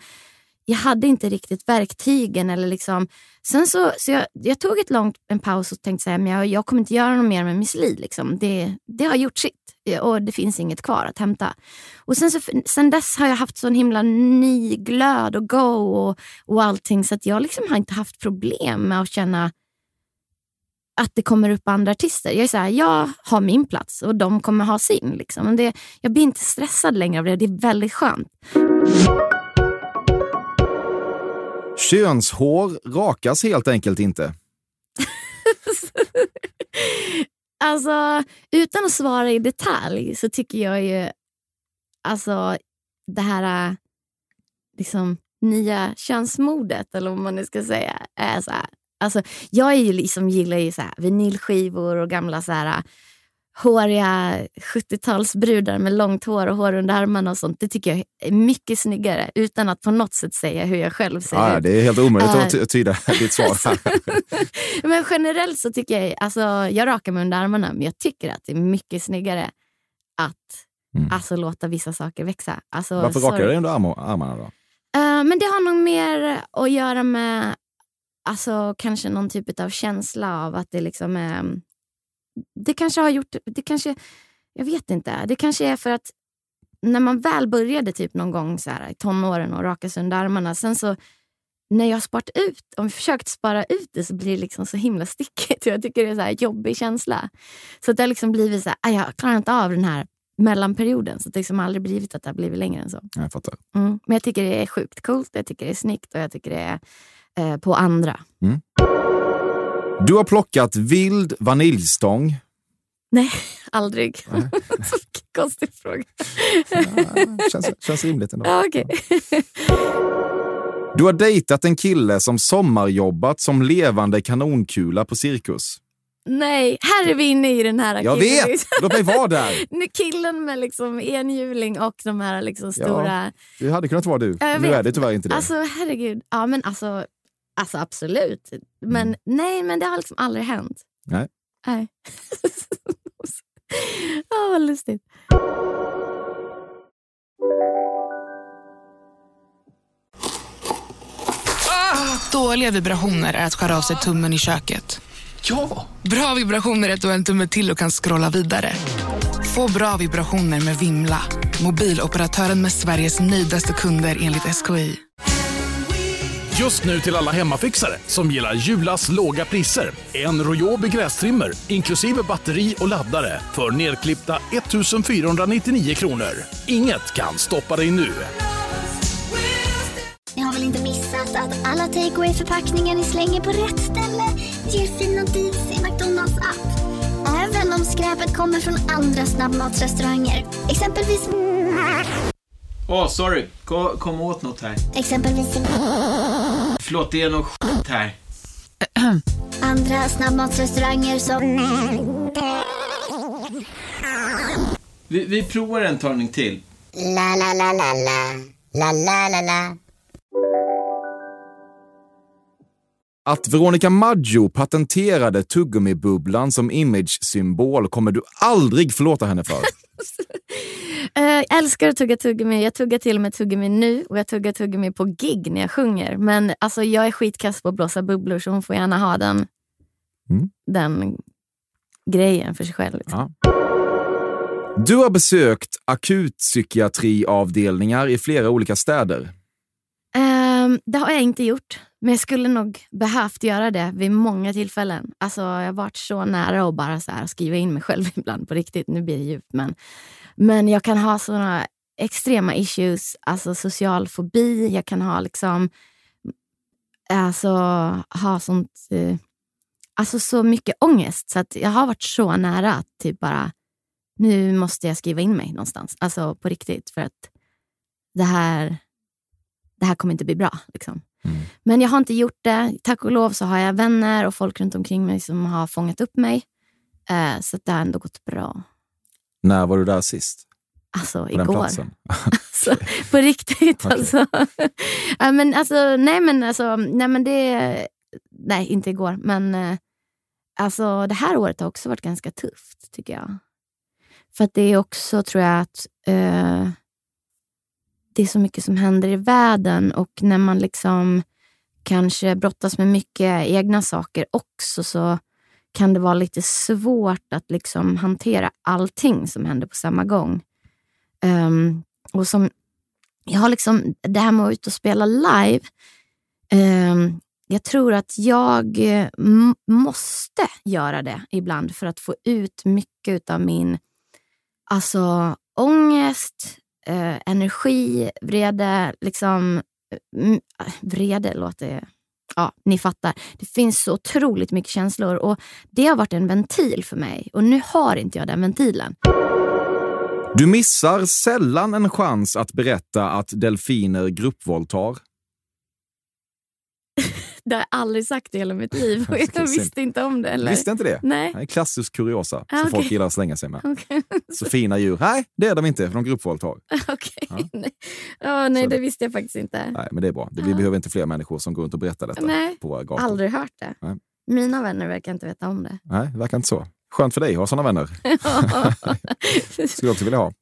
jag hade inte riktigt verktygen. Eller liksom. Sen så, så jag, jag tog ett långt, en paus och tänkte att jag, jag kommer inte göra något mer med Miss Li. Liksom. Det, det har gjort sitt och det finns inget kvar att hämta. Och sen, så, sen dess har jag haft sån himla ny glöd och go och, och allting så att jag liksom har inte haft problem med att känna att det kommer upp andra artister. Jag är så här, jag har min plats och de kommer ha sin. Liksom. Det, jag blir inte stressad längre av det. Det är väldigt skönt. Könshår rakas helt enkelt inte. alltså, utan att svara i detalj så tycker jag ju alltså det här liksom, nya könsmodet, eller vad man nu ska säga, är så här, Alltså, jag är ju liksom, gillar ju så här, vinylskivor och gamla så här, håriga 70-talsbrudar med långt hår och hår under armarna och sånt. Det tycker jag är mycket snyggare utan att på något sätt säga hur jag själv ser ja, ut. Det är helt omöjligt att eh. tyda ditt svar. men generellt så tycker jag, alltså jag rakar mig under armarna men jag tycker att det är mycket snyggare att mm. alltså, låta vissa saker växa. Alltså, Varför rakar du dig under armarna då? Uh, men det har nog mer att göra med alltså, kanske någon typ av känsla av att det liksom är... Det kanske har gjort... Det kanske, jag vet inte. Det kanske är för att när man väl började typ någon gång så här, i tonåren och raka sig under armarna, sen så när jag har sparat ut, om vi försökt spara ut det så blir det liksom så himla stickigt. Jag tycker det är en jobbig känsla. Så det har liksom blivit så här, jag klarar inte av den här mellanperioden. Så det har liksom aldrig blivit att det har blivit längre än så. Jag fattar. Mm. Men jag tycker det är sjukt coolt, jag tycker det är snyggt och jag tycker det är eh, på andra. Mm. Du har plockat vild vaniljstång. Nej, aldrig. Nej. Konstig fråga. ja, känns, känns rimligt ändå. Ja, okay. Du har dejtat en kille som sommarjobbat som levande kanonkula på cirkus. Nej, här är vi inne i den här Jag vet! Låt mig vara där. Killen med liksom enhjuling och de här liksom stora... Ja, det hade kunnat vara du. nu är det tyvärr inte det. Alltså herregud. Ja men alltså, alltså absolut. Men mm. nej, men det har liksom aldrig hänt. Nej. Nej. Ja, oh, vad lustigt. Ah, dåliga vibrationer är att skära av sig tummen i köket. Ja! Bra vibrationer är att du har en tumme till och kan scrolla vidare. Få bra vibrationer med Vimla. Mobiloperatören med Sveriges nöjdaste kunder enligt SKI. Just nu till alla hemmafixare som gillar Julas låga priser. En Royobi grästrimmer inklusive batteri och laddare för nedklippta 1 499 kronor. Inget kan stoppa dig nu. Ni har väl inte missat att alla takeaway förpackningar ni slänger på rätt ställe ger fina deals i McDonalds app. Även om skräpet kommer från andra snabbmatsrestauranger. Exempelvis... Åh, oh, sorry. Kom, kom åt något här. Exempelvis... Förlåt, det är något skit här. Andra snabbmatsrestauranger som... Vi, vi provar en talning till. La, la, la, la, la. La, la, la, la. Att Veronica Maggio patenterade tuggummi-bubblan som image-symbol kommer du aldrig förlåta henne för. Eh, jag älskar att tugga tuggummi. Jag tuggar till och med tuggummi nu och jag tuggar tuggummi på gig när jag sjunger. Men alltså, jag är skitkass på att blåsa bubblor så hon får gärna ha den, mm. den grejen för sig själv. Liksom. Ja. Du har besökt akutpsykiatriavdelningar i flera olika städer. Ehm, det har jag inte gjort, men jag skulle nog behövt göra det vid många tillfällen. Alltså, jag har varit så nära att bara så här skriva in mig själv ibland på riktigt. Nu blir det djupt, men, men jag kan ha såna extrema issues, alltså social fobi. Jag kan ha liksom alltså, ha sånt, eh, alltså så mycket ångest. Så att jag har varit så nära att typ bara, nu måste jag skriva in mig någonstans. Alltså på riktigt. För att det här, det här kommer inte bli bra. Liksom. Men jag har inte gjort det. Tack och lov så har jag vänner och folk runt omkring mig som har fångat upp mig. Eh, så det har ändå gått bra. När var du där sist? Alltså På igår. Alltså, på riktigt alltså. ja, men alltså. Nej men alltså, nej men det... Nej, inte igår. Men eh, alltså det här året har också varit ganska tufft tycker jag. För att det är också, tror jag, att eh, det är så mycket som händer i världen och när man liksom kanske brottas med mycket egna saker också så kan det vara lite svårt att liksom hantera allting som händer på samma gång. Um, och som, jag har liksom, det här med att vara ute och spela live, um, jag tror att jag eh, måste göra det ibland för att få ut mycket av min alltså, ångest, eh, energi, vrede. Liksom, mm, vrede låter... Ja, ni fattar. Det finns så otroligt mycket känslor och det har varit en ventil för mig. Och nu har inte jag den ventilen. Du missar sällan en chans att berätta att delfiner gruppvåldtar. Det har jag aldrig sagt i hela mitt liv och jag visste inte om det. Eller? Visste inte det? Nej. Det är klassisk kuriosa Ah, som okej. folk gillar att slänga sig med. Okej. Så fina djur, nej det är de inte, för de gruppvåldtar. Okej. Ja. Nej, Ja, nej det det- visste jag faktiskt inte. Nej, men det är bra. Vi Ja. behöver inte fler människor som går runt och berättar detta Nej. på våra gator. Aldrig hört det. Nej. Mina vänner verkar inte veta om det. Nej, det verkar inte så. Skönt för dig att ha sådana vänner. Skulle jag också vilja ha.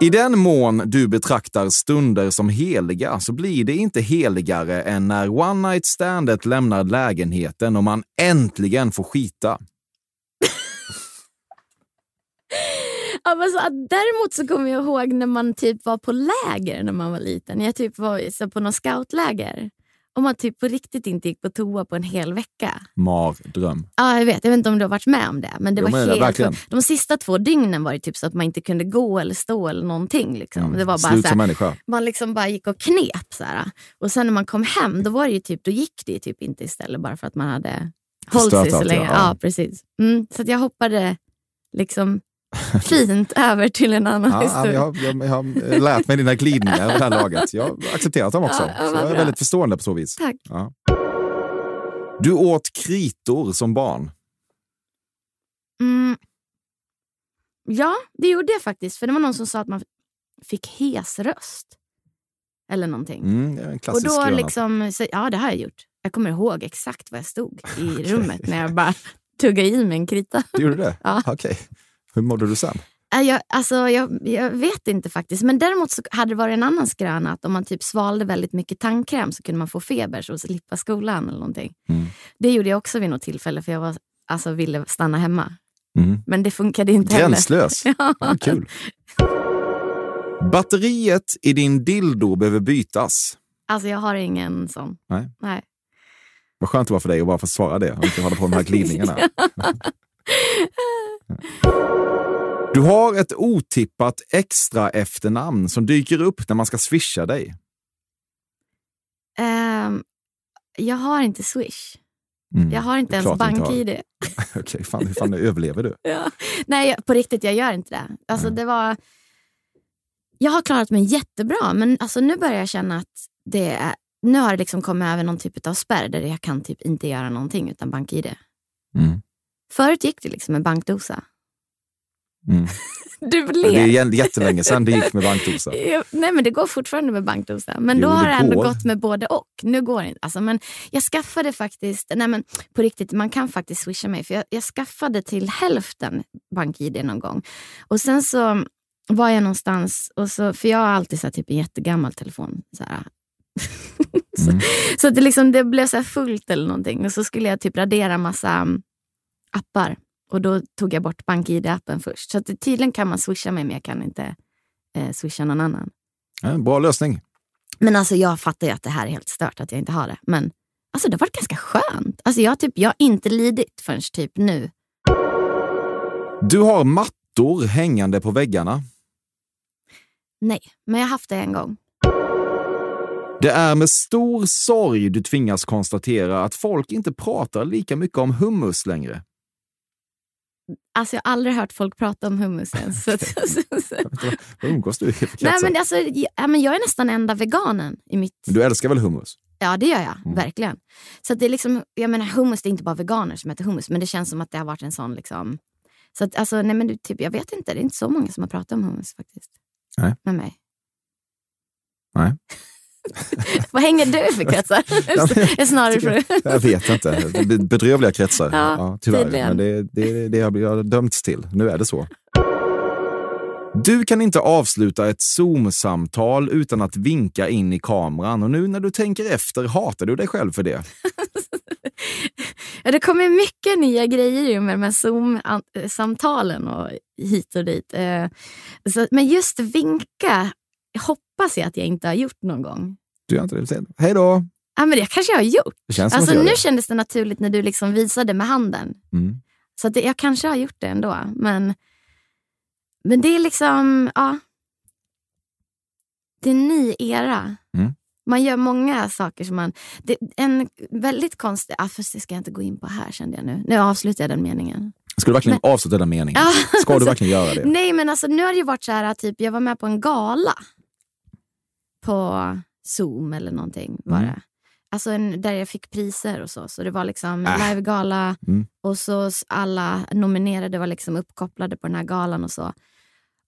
I den mån du betraktar stunder som heliga så blir det inte heligare än när one night standet lämnar lägenheten och man äntligen får skita. Ja, men så, däremot så kommer jag ihåg när man typ var på läger när man var liten. Jag typ var så på något scoutläger. Och man typ på riktigt inte gick på toa på en hel vecka. Mardröm. Ja, jag vet. Jag vet inte om du har varit med om det. Men det Jo, var men det- helt... verkligen. de sista två dygnen var det typ så att man inte kunde gå eller stå eller någonting. Liksom. Mm. Det var bara Slut som människa. man liksom bara gick och knep. Så här. Och sen när man kom hem, då, var det ju typ, då gick det typ inte istället bara för att man hade hållit sig så länge. ja. Ja, precis. Mm, så jag hoppade liksom fint över till en annan Ja, historia. jag, jag, jag har lärt mig dina glidningar vid det här laget. Jag har accepterat dem också. Ja, så jag är väldigt förstående på så vis. Tack. Ja. Du åt kritor som barn. Mm. Ja, det gjorde jag faktiskt. För det var någon som sa att man fick hes röst. Eller någonting. Mm, och då gröna. liksom, så, ja det har jag gjort. Jag kommer ihåg exakt var jag stod i rummet när jag bara tuggade i mig en krita. Du gjorde det? Ja. Okej. Hur mådde du sen? Äh, Jag, alltså, jag, jag vet inte faktiskt. Men däremot så hade det varit en annan skröna att om man typ svalde väldigt mycket tandkräm så kunde man få feber så slippa skolan eller någonting. Mm. Det gjorde jag också vid något tillfälle för jag var, alltså, ville stanna hemma. Mm. Men det funkade inte Gränslös. heller. Ja. Ja, kul. Batteriet i din dildo behöver bytas. Alltså jag har ingen sån. Nej. Nej. Vad skönt det var för dig att bara få svara det och inte hålla på med de här glidningarna. Du har ett otippat extra efternamn som dyker upp när man ska swisha dig. Ehm, jag har inte Swish. Mm. Jag har inte ens bank-id. Okej, fan, hur fan överlever du? Ja. Nej, på riktigt, jag gör inte det. Alltså, Nej. det var... Jag har klarat mig jättebra, men alltså, nu börjar jag känna att det är... Nu har det liksom kommit över någon typ av spärr där jag kan typ inte göra någonting utan bank-id. Mm. Förut gick det liksom med bankdosa. Mm. Du Det är jättelänge sedan det gick med bankdosa. Nej men det går fortfarande med bankdosa. Men Jo, då har det ändå går. gått med både och. Nu går det inte. Alltså, men jag skaffade faktiskt, nej men på riktigt, man kan faktiskt swisha mig. För jag, jag skaffade till hälften BankID någon gång. Och sen så var jag någonstans, och så, för jag har alltid så typ en jättegammal telefon. Så, här. så, Mm. så det, liksom, det blev så fullt eller någonting. Och så skulle jag typ radera massa appar. Och då tog jag bort BankID-appen först. Så att tydligen kan man swisha mig men jag kan inte eh, swisha någon annan. Ja, bra lösning. Men alltså jag fattar ju att det här är helt stört att jag inte har det. Men alltså det har varit ganska skönt. Alltså jag, typ, jag har inte lidit förrän typ nu. Du har mattor hängande på väggarna. Nej, men jag har haft det en gång. Det är med stor sorg du tvingas konstatera att folk inte pratar lika mycket om hummus längre. Alltså jag har aldrig hört folk prata om hummus ens. Så. Vad umgås du i för Nej, men alltså, ja, men jag är nästan enda veganen i mitt... Du älskar väl hummus? Ja, det gör jag. Mm. Verkligen. Så det är liksom, jag menar, hummus, det är inte bara veganer som äter hummus, men det känns som att det har varit en sån... Liksom, så att, alltså, nej, men du, typ, jag vet inte, det är inte så många som har pratat om hummus faktiskt. Nej. Med mig. Nej. Vad hänger du för kretsar? Jag snarare för... Jag vet inte. Det Bedrövliga kretsar. Ja, Ja, tyvärr. tydligen. Men det, det, det har jag har dömts till. Nu är det så. Du kan inte avsluta ett Zoom-samtal utan att vinka in i kameran och nu när du tänker efter hatar du dig själv för det. Ja, det kommer mycket nya grejer med de här Zoom-samtalen och hit och dit. Eh, men just vinka hoppas jag att jag inte har gjort någon gång. Du gör inte det? Säg Hej då! Ja, men det kanske jag har gjort. Det Alltså, nu det. kändes det naturligt när du liksom visade med handen. Mm. Så det, jag kanske har gjort det ändå. Men, men det är liksom, ja. Det är en ny era. Mm. Man gör många saker som man... Det, en väldigt konstig... Ah, fast det ska jag inte gå in på här kände jag nu. Nu avslutar jag den meningen. Ska du verkligen avsluta den meningen? Ja, Ska du alltså, verkligen göra det? Nej men alltså nu har det varit så här typ jag var med på en gala. På Zoom eller någonting var Mm. det. Alltså en, där jag fick priser och så. Så det var liksom Äh. livegala Mm. och så alla nominerade var liksom uppkopplade på den här galan och så.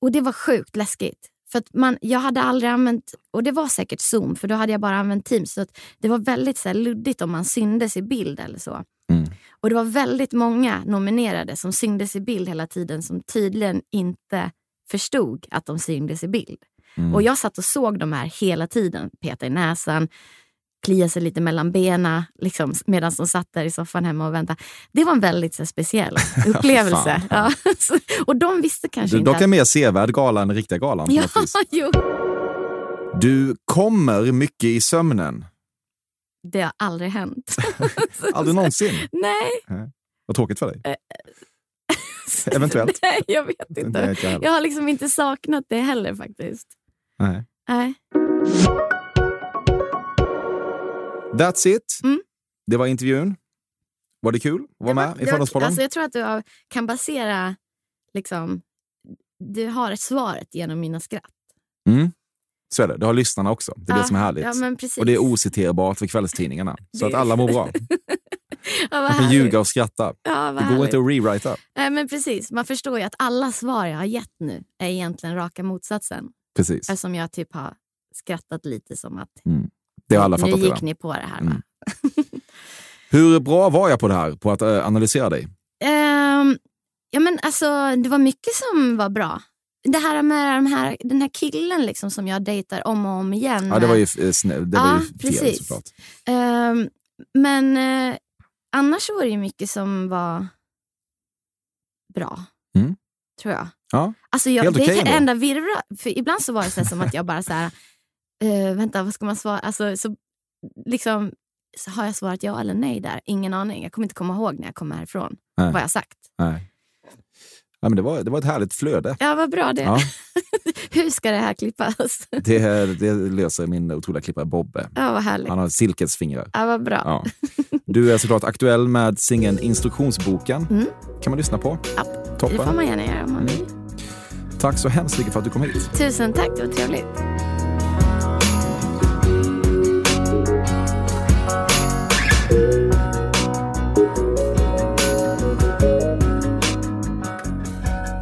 Och det var sjukt läskigt. För man, jag hade aldrig använt, och det var säkert Zoom för då hade jag bara använt Teams. Så det var väldigt så här, luddigt om man syndes i bild eller så. Mm. Och det var väldigt många nominerade som syndes i bild hela tiden som tydligen inte förstod att de syndes i bild. Mm. Och jag satt och såg de här hela tiden. Peta i näsan, klia sig lite mellan benen liksom, medan de satt där i soffan hemma och väntade. Det var en väldigt så, speciell upplevelse. ja, och de visste kanske Du, inte dock en mer sevärd gala än riktiga galan. Ja, jo. Du kommer mycket i sömnen. Det har aldrig hänt. Aldrig någonsin. Nej. Vad tråkigt för dig. Eh, Eventuellt. Nej, jag vet inte. jag. Jag har liksom inte saknat det heller faktiskt. Nej. Nej. That's it. Mm. Det var intervjun. Var det kul att vara med i Det Fördomspodden? Alltså jag tror att du har, kan basera, liksom, du har svaret genom mina skratt. Mm. Så är det. Det har lyssnarna också. Det är det Ja, som är härligt. ja, och det är ociterbart för kvällstidningarna. Så Det- att alla mår bra. Ja, Man kan ljuga och skratta. Ja, Det går inte att rewrita. Nej, men precis. Man förstår ju att alla svar jag har gett nu är egentligen raka motsatsen. Precis. Eftersom jag typ har skrattat lite som att Det har alla nu gick redan. ni på det här. Mm. Hur bra var jag på det här? På att eh, analysera dig? Ehm, ja, men alltså, det var mycket som var bra. Det här med de här, den här killen liksom, som jag dejtar om och om igen. Ja, det var ju, eh, det var Ja, ju fel precis. såklart. Ehm, men eh, annars var det ju mycket som var bra. Mm. Tror jag. Ja. Alltså jag, Helt det kan ändå. ända virvla. För ibland så var det så här som att jag bara så här, eh, vänta vad ska man svara? Alltså, så, liksom, så har jag svarat ja eller nej där? Ingen aning. Jag kommer inte komma ihåg när jag kommer härifrån Nej. vad jag sagt. Nej. Ja, men det, var, det var ett härligt flöde. Ja, vad bra det. Ja. Hur ska det här klippas? Det, det löser min otroliga klippare Bobbe. Ja, vad härligt. Han har silkesfingrar. Ja, vad bra. Ja. Du är såklart aktuell med singeln Instruktionsboken. Mm. kan man lyssna på. Ja, Toppen. Det får man gärna göra om man vill. Tack så hemskt mycket för att du kom hit. Tusen tack, det var trevligt.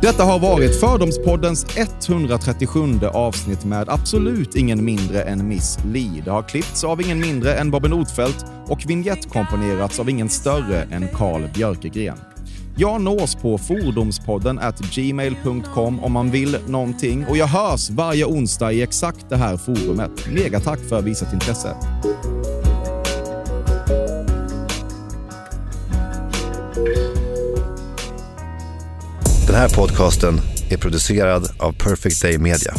Detta har varit Fördomspoddens 137 avsnitt med absolut ingen mindre än Miss Li. Det har klippts av ingen mindre än Bobben Nordfeldt och vignettkomponerats av ingen större än Carl Björkegren. Jag nås på fordomspodden at gmail.com om man vill någonting och jag hörs varje onsdag i exakt det här forumet. Mega tack för visat intresse. Den här podcasten är producerad av Perfect Day Media.